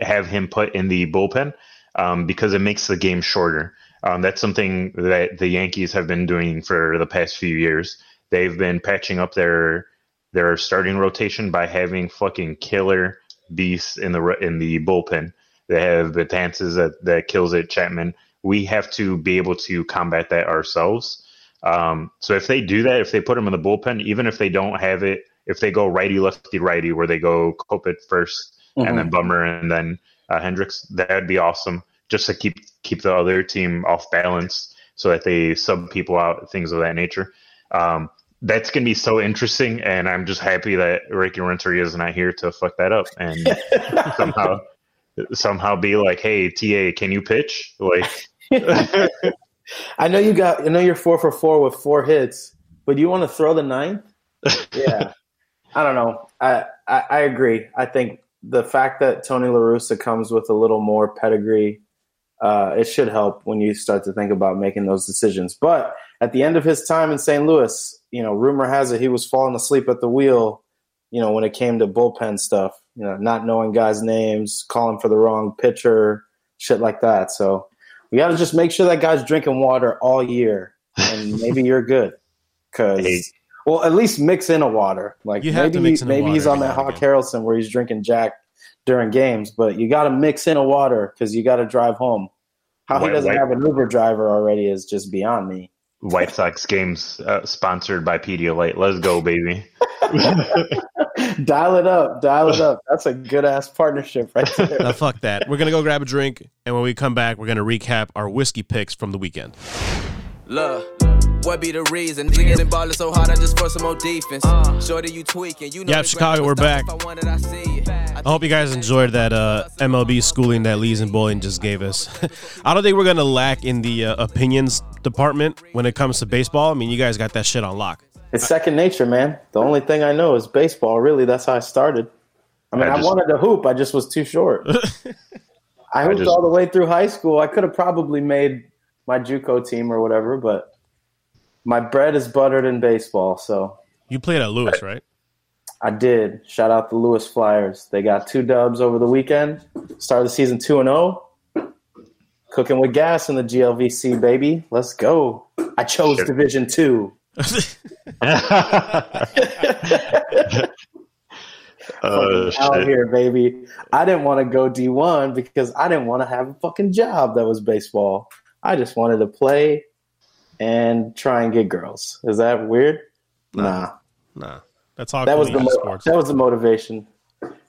have him put in the bullpen um, because it makes the game shorter. Um, that's something that the Yankees have been doing for the past few years. They've been patching up their their starting rotation by having fucking killer beasts in the in the bullpen. They have Betances that that kills it. Chapman. We have to be able to combat that ourselves. Um, so if they do that, if they put him in the bullpen, even if they don't have it, if they go righty, lefty, righty, where they go Kopech 1st and then Bummer and then uh, Hendriks, that'd be awesome. Just to keep keep the other team off balance, so that they sub people out, things of that nature. Um, that's gonna be so interesting, and I'm just happy that Ricky Renteria is not here to fuck that up and somehow somehow be like, "Hey, TA, can you pitch?" Like, I know you got. I know you're four for four with four hits, but you want to throw the ninth? Yeah, I don't know. I, I I agree. I think the fact that Tony La Russa comes with a little more pedigree, uh, it should help when you start to think about making those decisions. But at the end of his time in St. Louis, you know, rumor has it he was falling asleep at the wheel. You know, when it came to bullpen stuff, you know, not knowing guys' names, calling for the wrong pitcher, shit like that. So we got to just make sure that guy's drinking water all year, and maybe you're good. Because Hey. Well, at least mix in a water. Like You have maybe to mix in a maybe water he's on that Hawk again. Harrelson where he's drinking Jack during games, but you got to mix in a water because you got to drive home. How he doesn't white- have an Uber driver already is just beyond me. White Sox games uh, sponsored by Pedialyte. Let's go, baby. dial it up, dial it up. That's a good ass partnership right there. Now, fuck that. We're gonna go grab a drink, and when we come back, we're gonna recap our whiskey picks from the weekend. Look, what be the reason? Niggas been ballin' so hard, I just for some more defense. Shorty, you tweaking. You know Yeah, Chicago, we're back. I wanted, I see it. I hope you guys enjoyed that uh, MLB schooling that Lees and Bowling just gave us. I don't think we're gonna lack in the uh, opinions department when it comes to baseball. I mean, you guys got that shit on lock. It's second nature, man. The only thing I know is baseball. Really, that's how I started. I mean, I I, just- wanted to hoop. I just was too short. I hooped just- all the way through high school. I could have probably made my JUCO team or whatever, but my bread is buttered in baseball. So You played at Lewis, right? I did. Shout out the Lewis Flyers. They got two dubs over the weekend. Started the season two and zero. Cooking with gas in the GLVC, baby. Let's go. I chose Shit. Division Two. Oh, out shit. here, baby. I didn't want to go D1 because I didn't want to have a fucking job that was baseball. I just wanted to play and try and get girls. Is that weird? Nah. Nah, that's all. That was the collegiate mo- that was the motivation.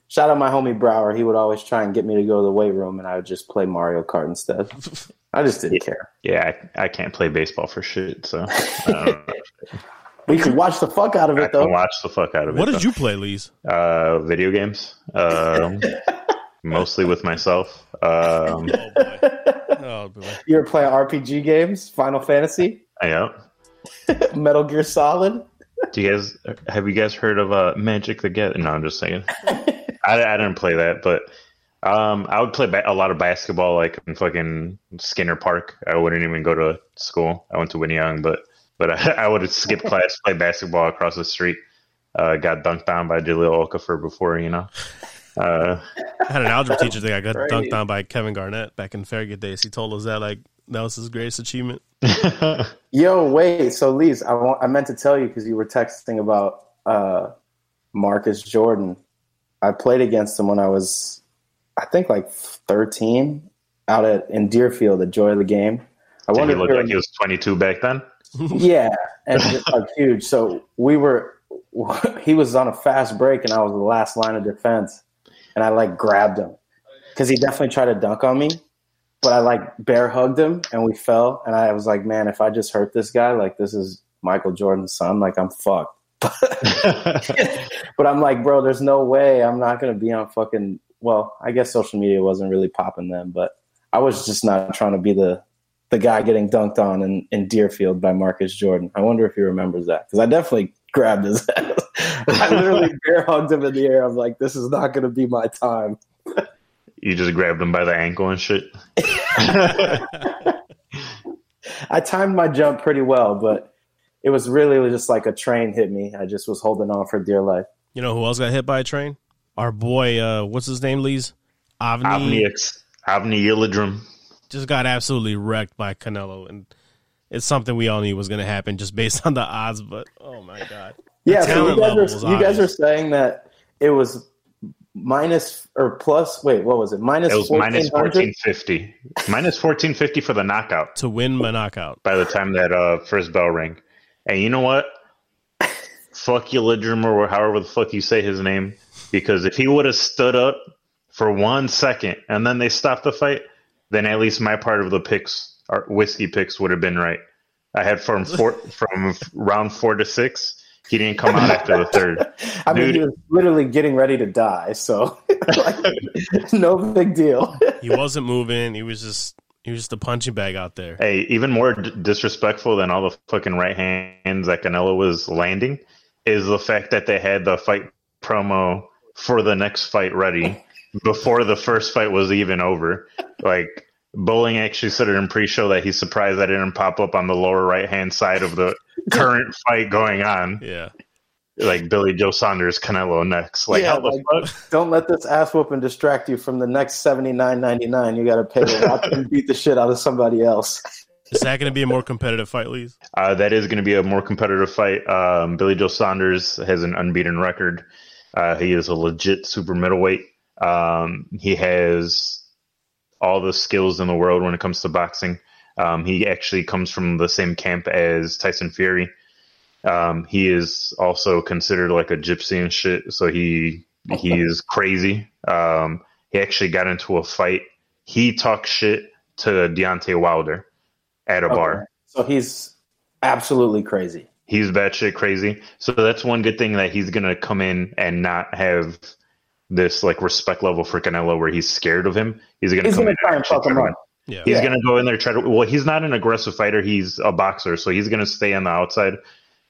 Shout out my homie Brower. He would always try and get me to go to the weight room, and I would just play Mario Kart instead. I just didn't care. Yeah, I, I can't play baseball for shit, so um, We could watch the fuck out of I it though. can watch the fuck out of it. what did though. you play, Lees? Uh, video games, um, mostly with myself. Um, Oh boy. You ever play RPG games? Final Fantasy, yeah. Metal Gear Solid. Do you guys have you guys heard of uh, Magic the Gathering? No, I'm just saying. I, I didn't play that, but um, I would play ba- a lot of basketball, like in fucking Skinner Park. I wouldn't even go to school. I went to Whitney Young, but But I, I would have skipped class, play basketball across the street. Uh, got dunked on by Jahlil Okafor before, you know. Uh, I had an algebra teacher that got Right. dunked on by Kevin Garnett back in Farragut days. He told us that like that was his greatest achievement. Yo, wait. So, Lise, I, want, I meant to tell you because you were texting about uh, Marcus Jordan. I played against him when I was, I think, like 13 out at in Deerfield, the joy of the game. I did he wonder if look you're- like he was 22 back then? yeah, and like huge. So we were, he was on a fast break, and I was the last line of defense, and I like grabbed him because he definitely tried to dunk on me, but I like bear hugged him, and we fell, and I was like, man, if I just hurt this guy, like this is Michael Jordan's son, like I'm fucked. But I'm like, bro, there's no way I'm not gonna be on fucking. Well, I guess social media wasn't really popping then, but I was just not trying to be the the guy getting dunked on in, in Deerfield by Marcus Jordan. I wonder if he remembers that because I definitely grabbed his head. I literally bear hugged him in the air. I'm like, this is not going to be my time. You just grabbed him by the ankle and shit. I timed my jump pretty well, but it was really just like a train hit me. I just was holding on for dear life. You know who else got hit by a train? Our boy, uh, what's his name, Lee's? Avni, Avni, Ex- Avni Yildirim. just got absolutely wrecked by Canelo, and it's something we all knew was going to happen just based on the odds. But oh my god, The Yeah, so you guys, are, you guys are saying that it was minus or plus. Wait, what was it? Minus It was minus 1400? 1450. minus 1450 for the knockout to win the knockout. by the time that uh, first bell rang. And you know what? fuck Yildirim or however the fuck you say his name. Because if he would have stood up for one second and then they stopped the fight, then at least my part of the picks, our whiskey picks, would have been right. I had from four, from round four to six. He didn't come out after the third. I mean, he was literally getting ready to die, so like, no big deal. He wasn't moving. He was just he was just a punching bag out there. Hey, even more d- disrespectful than all the fucking right hands that Canelo was landing is the fact that they had the fight promo for the next fight ready before the first fight was even over. Like Bowling actually said it in pre-show that he's surprised that it didn't pop up on the lower right-hand side of the current fight going on. Yeah, Like Billy Joe Saunders, Canelo next. Like Yeah, how the like- fuck? Don't let this ass whooping distract you from the next seventy nine ninety nine. You got to pay to watch him beat the shit out of somebody else. is that going to be a more competitive fight, Lee's? Uh, that is going to be a more competitive fight. Um, Billy Joe Saunders has an unbeaten record. Uh, he is a legit super middleweight. Um, he has all the skills in the world when it comes to boxing. Um, he actually comes from the same camp as Tyson Fury. Um, he is also considered like a gypsy and shit. So he he is crazy. Um, he actually got into a fight. He talked shit to Deontay Wilder at a bar. So he's absolutely crazy. He's batshit crazy. So that's one good thing that he's gonna come in and not have this like respect level for Canelo where he's scared of him. He's gonna He's come gonna in try and actually fuck him try up. Yeah, He's Yeah. gonna go in there try to. Well, he's not an aggressive fighter. He's a boxer, so he's gonna stay on the outside.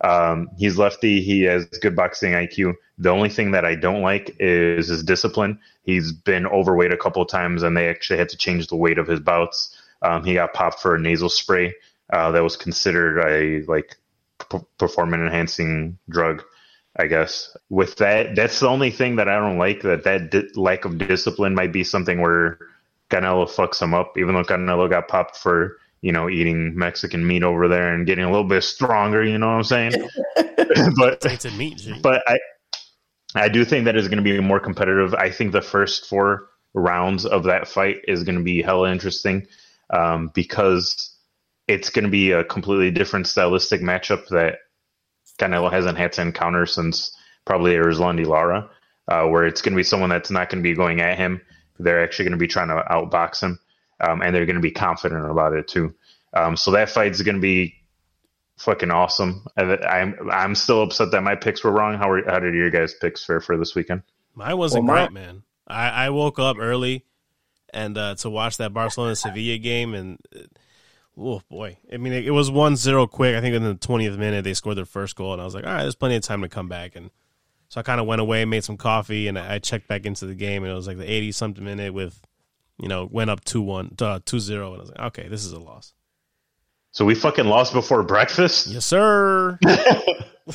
Um, he's lefty. He has good boxing IQ. The only thing that I don't like is his discipline. He's been overweight a couple of times, and they actually had to change the weight of his bouts. Um, he got popped for a nasal spray uh, that was considered a like p- performance enhancing drug. I guess with that, that's the only thing that I don't like. That that di- lack of discipline might be something where Canelo fucks him up, even though Canelo got popped for you know eating Mexican meat over there and getting a little bit stronger. You know what I'm saying? but tainted meat. G. but I I do think that is going to be more competitive. I think the first four rounds of that fight is going to be hella interesting um, because it's going to be a completely different stylistic matchup that Canelo hasn't had to encounter since probably Erislandy Lara, uh, where it's going to be someone that's not going to be going at him. They're actually going to be trying to outbox him, um, and they're going to be confident about it too. Um, so that fight's going to be fucking awesome. I'm I'm still upset that my picks were wrong. How were, how did your guys' picks fare for this weekend? Mine wasn't Well, my- great, man. I, I woke up early and uh, to watch that Barcelona Sevilla game, and uh, oh boy, I mean, it, it was 1-0 quick. I think in the twentieth minute they scored their first goal, and I was like, all right, there's plenty of time to come back. And so I kind of went away, made some coffee, and I I checked back into the game, and it was like the eighty something minute with, you know, went up two one, uh, two zero, and I was like, okay, this is a loss. So we fucking lost before breakfast. Yes, sir.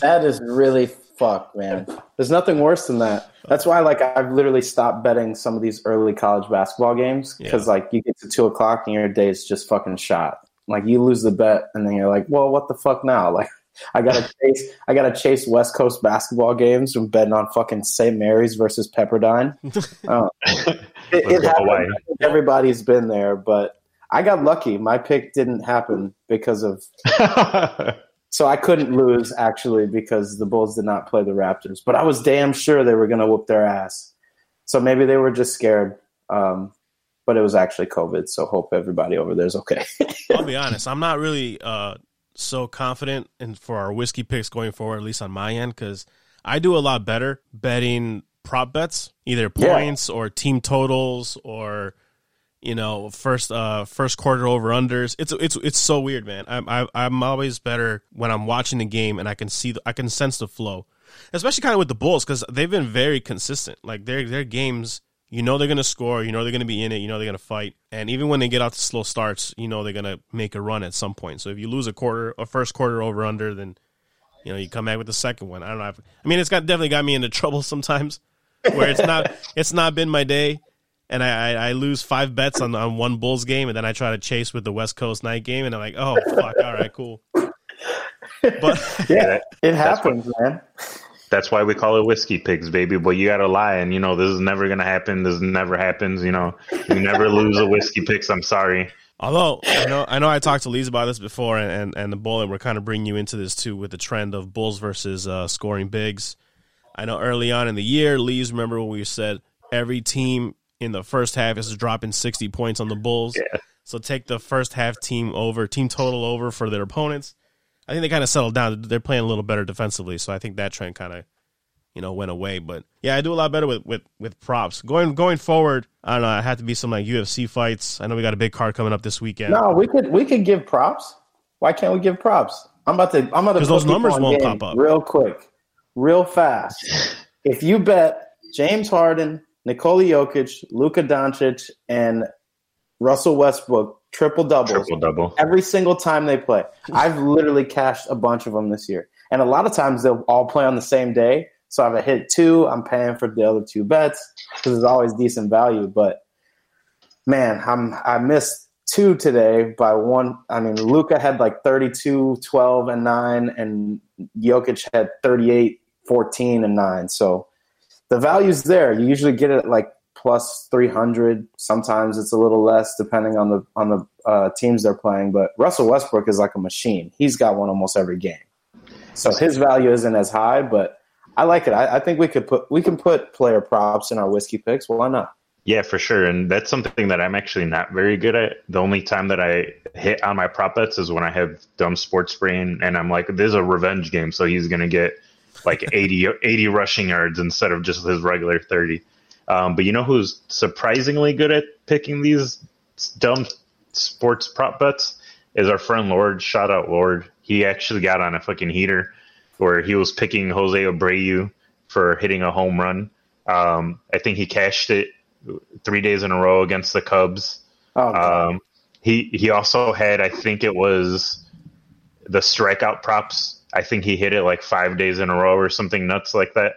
That is really fucked, man. There's nothing worse than that. That's why, like, I've literally stopped betting some of these early college basketball games because, like, you get to two o'clock and your day is just fucking shot. Like, you lose the bet, and then you're like, well, what the fuck now? Like, I gotta chase, I gotta chase West Coast basketball games from betting on fucking St. Mary's versus Pepperdine. Oh. it, it go happens. Hawaii. Everybody's been there, but I got lucky. My pick didn't happen because of so I couldn't lose actually because the Bulls did not play the Raptors. But I was damn sure they were going to whoop their ass. So maybe they were just scared. Um, but it was actually COVID. So hope everybody over there's okay. I'll be honest. I'm not really uh, so confident in for our whiskey picks going forward, at least on my end, because I do a lot better betting prop bets, either Yeah. points or team totals or you know first uh first quarter over unders. It's it's it's so weird, man. I'm I, I'm always better when I'm watching the game and I can see the, I can sense the flow, especially kind of with the Bulls because they've been very consistent. Like their their games. You know they're gonna score. You know they're gonna be in it. You know they're gonna fight. And even when they get out to slow starts, you know they're gonna make a run at some point. So if you lose a quarter, a first quarter over under, then you know you come back with the second one. I don't know. If, I mean, it's got definitely got me into trouble sometimes, where it's not it's not been my day, and I, I, I lose five bets on on one Bulls game, and then I try to chase with the West Coast night game, and I'm like, oh fuck, all right, cool. But yeah, it That's happens, man. That's why we call it whiskey pigs, baby. But you gotta lie, and you know this is never gonna happen. This never happens. You know, you never lose a whiskey picks. I'm sorry. Although I know I know I talked to Lee's about this before, and and, and the bull, and we're kind of bringing you into this too with the trend of Bulls versus uh, scoring bigs. I know early on in the year, Lee's remember when we said every team in the first half is dropping sixty points on the Bulls. Yeah. So take the first half team over, team total over for their opponents. I think they kind of settled down. They're playing a little better defensively, so I think that trend kind of you know went away. But yeah, I do a lot better with with with props going going forward. I don't know. I have to be some like UFC fights. I know we got a big card coming up this weekend. No, we could we could give props. Why can't we give props? I'm about to I'm about to 'Cause put those numbers won't game pop up. real quick, real fast. if you bet James Harden, Nikola Jokic, Luka Doncic, and Russell Westbrook triple doubles Triple double. every single time they play, I've literally cashed a bunch of them this year, and a lot of times they'll all play on the same day. So if I hit two, I'm paying for the other two bets because it's always decent value. But man, I'm I missed two today by one. I mean, Luka had like 32, 12, and 9, and Jokic had 38, 14, and 9. So the value's there. You usually get it like plus 300. Sometimes it's a little less depending on the on the uh, teams they're playing. But Russell Westbrook is like a machine. He's got one almost every game. So his value isn't as high, but I like it. I, I think we could put we can put player props in our whiskey picks. Why not? Yeah, for sure. And that's something that I'm actually not very good at. The only time that I hit on my prop bets is when I have dumb sports brain and I'm like, this is a revenge game, so he's going to get like 80, 80 rushing yards instead of just his regular 30. Um, but you know who's surprisingly good at picking these dumb sports prop bets? Is our friend Lord. Shout out Lord. He actually got on a fucking heater where he was picking Jose Abreu for hitting a home run. Um, I think he cashed it three days in a row against the Cubs. Oh, Um, he he also had, I think it was the strikeout props. I think he hit it like five days in a row or something nuts like that.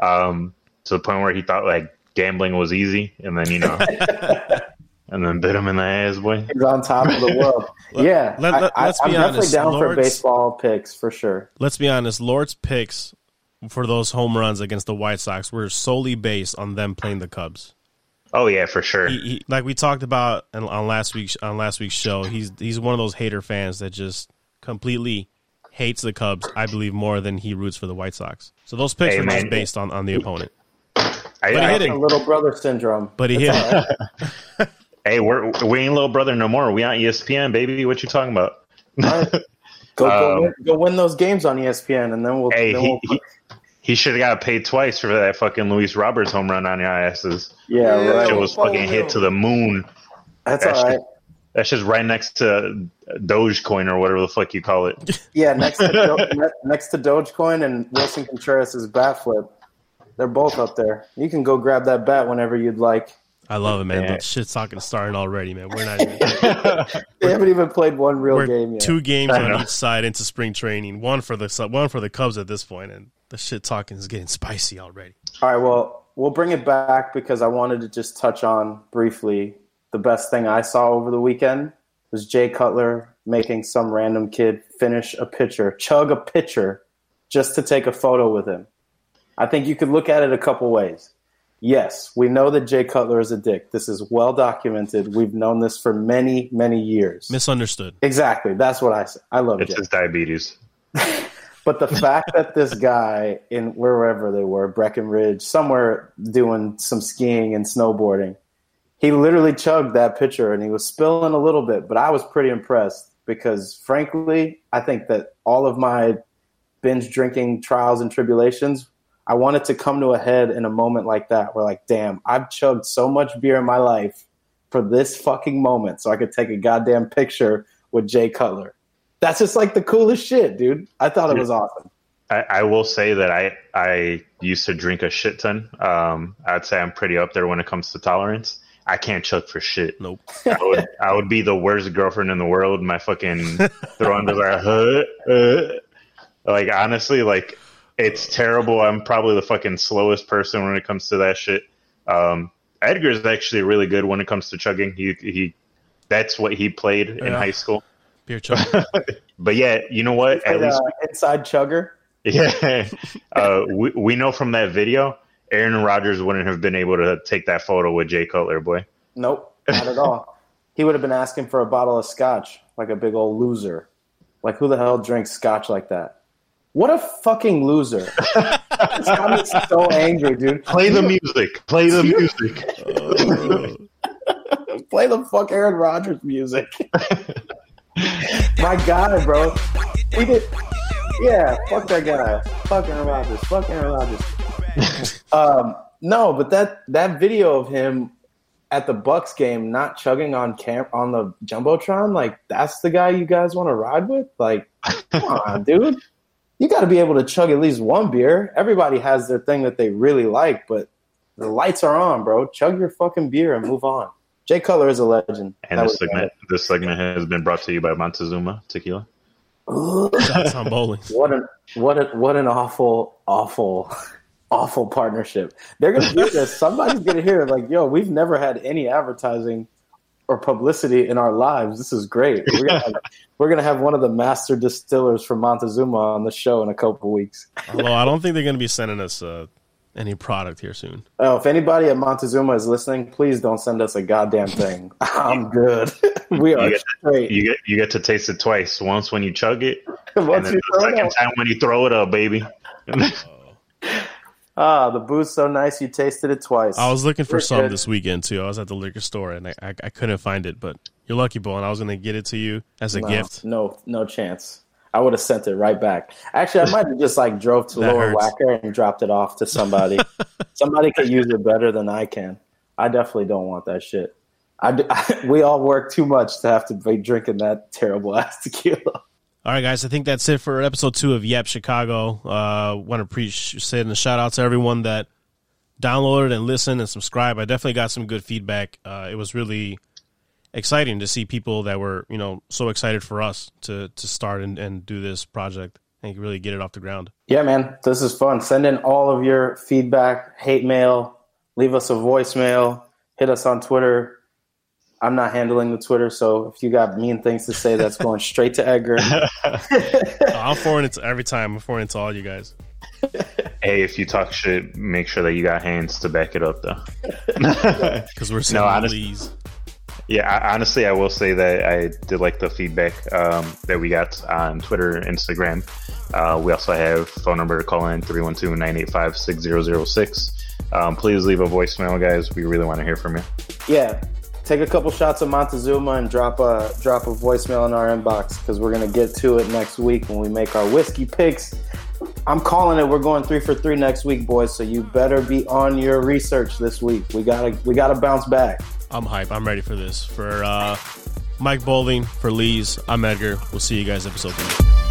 Um, to the point where he thought like gambling was easy, and then you know, and then bit him in the ass, boy. He's on top of the world. yeah, let- let- I, let's am be definitely honest, down for Lord's- baseball picks for sure. let's be honest, Lord's picks for those home runs against the White Sox were solely based on them playing the Cubs. Oh yeah, for sure. He, he, like we talked about on, on last week's on last week's show, he's he's one of those hater fans that just completely hates the Cubs. I believe more than he roots for the White Sox. So those picks Hey, were just based on, on the opponent. I, But he I hit think, A little brother syndrome. But he hit it. hey, we're we ain't little brother no more. We on ESPN, baby. What you talking about? All right. Go, go, Um, win, go win those games on ESPN, and then we'll. Hey, then he, we'll he, he should have got paid twice for that fucking Luis Roberts home run on your asses. yeah, Yeah. right. It was fucking hit to the moon. That's That's all right. That's just right next to Dogecoin or whatever the fuck you call it. Yeah, next to Do- next to Dogecoin and Willson Contreras' bat flip, they're both up there. You can go grab that bat whenever you'd like. I love it, man. Yeah. The shit's talking starting already, man. We're not even, They haven't even played one real we're game yet. two games on each side into spring training. One for the one for the Cubs at this point, and the shit talking is getting spicy already. All right, well, we'll bring it back because I wanted to just touch on briefly the best thing I saw over the weekend was Jay Cutler making some random kid finish a pitcher, chug a pitcher, just to take a photo with him. I think you could look at it a couple ways. Yes, we know that Jay Cutler is a dick. This is well documented. We've known this for many, many years. Misunderstood. Exactly. That's what I said. I love it. It's Jay. his diabetes. But the fact that this guy in wherever they were, Breckenridge, somewhere doing some skiing and snowboarding, he literally chugged that pitcher and he was spilling a little bit, but I was pretty impressed because frankly, I think that all of my binge drinking trials and tribulations, I wanted to come to a head in a moment like that where like, damn, I've chugged so much beer in my life for this fucking moment so I could take a goddamn picture with Jay Cutler. That's just like the coolest shit, dude. I thought it was awesome. I, I will say that I I used to drink a shit ton. Um, I'd say I'm pretty up there when it comes to tolerance. I can't chug for shit. Nope. I would, I would be the worst girlfriend in the world. My fucking throw under like, huh, uh. like honestly, like it's terrible. I'm probably the fucking slowest person when it comes to that shit. Um, Edgar's actually really good when it comes to chugging. He he, that's what he played in Yeah. high school. Beer chug. But yeah, you know what? At least uh, inside chugger. yeah, uh, we we know from that video, Aaron Rodgers wouldn't have been able to take that photo with Jay Cutler, boy. Nope, not at all. He would have been asking for a bottle of scotch like a big old loser. Like who the hell drinks scotch like that? What a fucking loser! it's got me so angry, dude. Play the music. Play the music. Play the fuck Aaron Rodgers music. My God, bro. He did. Yeah, fuck that guy. Fuck Aaron Rodgers. Fuck Aaron Rodgers. um, no, but that that video of him at the Bucks game not chugging on camp on the jumbotron, like that's the guy you guys want to ride with. Like, come on, dude. You got to be able to chug at least one beer. Everybody has their thing that they really like, but the lights are on, bro. Chug your fucking beer and move on. Jay Cutler is a legend. And That this was segment, this segment has been brought to you by Montezuma Tequila. Shots on bowling. What an what a, what an awful awful awful partnership. They're gonna hear this. Somebody's gonna hear it. Like, yo, we've never had any advertising or publicity in our lives. This is great. We're gonna have, we're gonna have one of the master distillers from Montezuma on the show in a couple weeks. Although I don't think they're going to be sending us uh, any product here soon. Oh, if anybody at Montezuma is listening, please don't send us a goddamn thing. I'm good. we are You get, straight. you get you get to taste it twice. Once when you chug it, and Once then you the throw it second time when you throw it up, baby. Ah, the booze so nice you tasted it twice. I was looking for We're some good. this weekend too. I was at the liquor store and I, I, I couldn't find it, but you're lucky, Bo, and I was going to get it to you as a no, gift. No, no chance. I would have sent it right back. Actually, I might have just like drove to That Lower hurts. Wacker and dropped it off to somebody. somebody could use it better than I can. I definitely don't want that shit. I, d- we all work too much to have to be drinking that terrible ass tequila. All right, guys, I think that's it for episode two of Yep Chicago. Uh, want to appreciate send a shout out to everyone that downloaded and listened and subscribed. I definitely got some good feedback. Uh, it was really exciting to see people that were you know so excited for us to to start and, and do this project and really get it off the ground. Yeah, man, this is fun. Send in all of your feedback, hate mail, leave us a voicemail, hit us on Twitter. I'm not handling the Twitter, so if you got mean things to say, that's going straight to Edgar. I'm forward it to, every time. I'm forwarding it to all you guys. hey, if you talk shit, make sure that you got hands to back it up, though. Because we're No, sending honest- please. Yeah, I, honestly, I will say that I did like the feedback um, that we got on Twitter, Instagram. Uh, we also have phone number to call in 312-985-6006. Um, please leave a voicemail, guys. We really want to hear from you. Yeah, take a couple shots of Montezuma and drop a drop a voicemail in our inbox because we're gonna get to it next week when we make our whiskey picks. I'm calling it. We're going three for three next week, boys. So you better be on your research this week. We gotta we gotta bounce back. I'm hype. I'm ready for this. For uh, Mike Bowling, for Lee's, I'm Edgar. We'll see you guys episode three.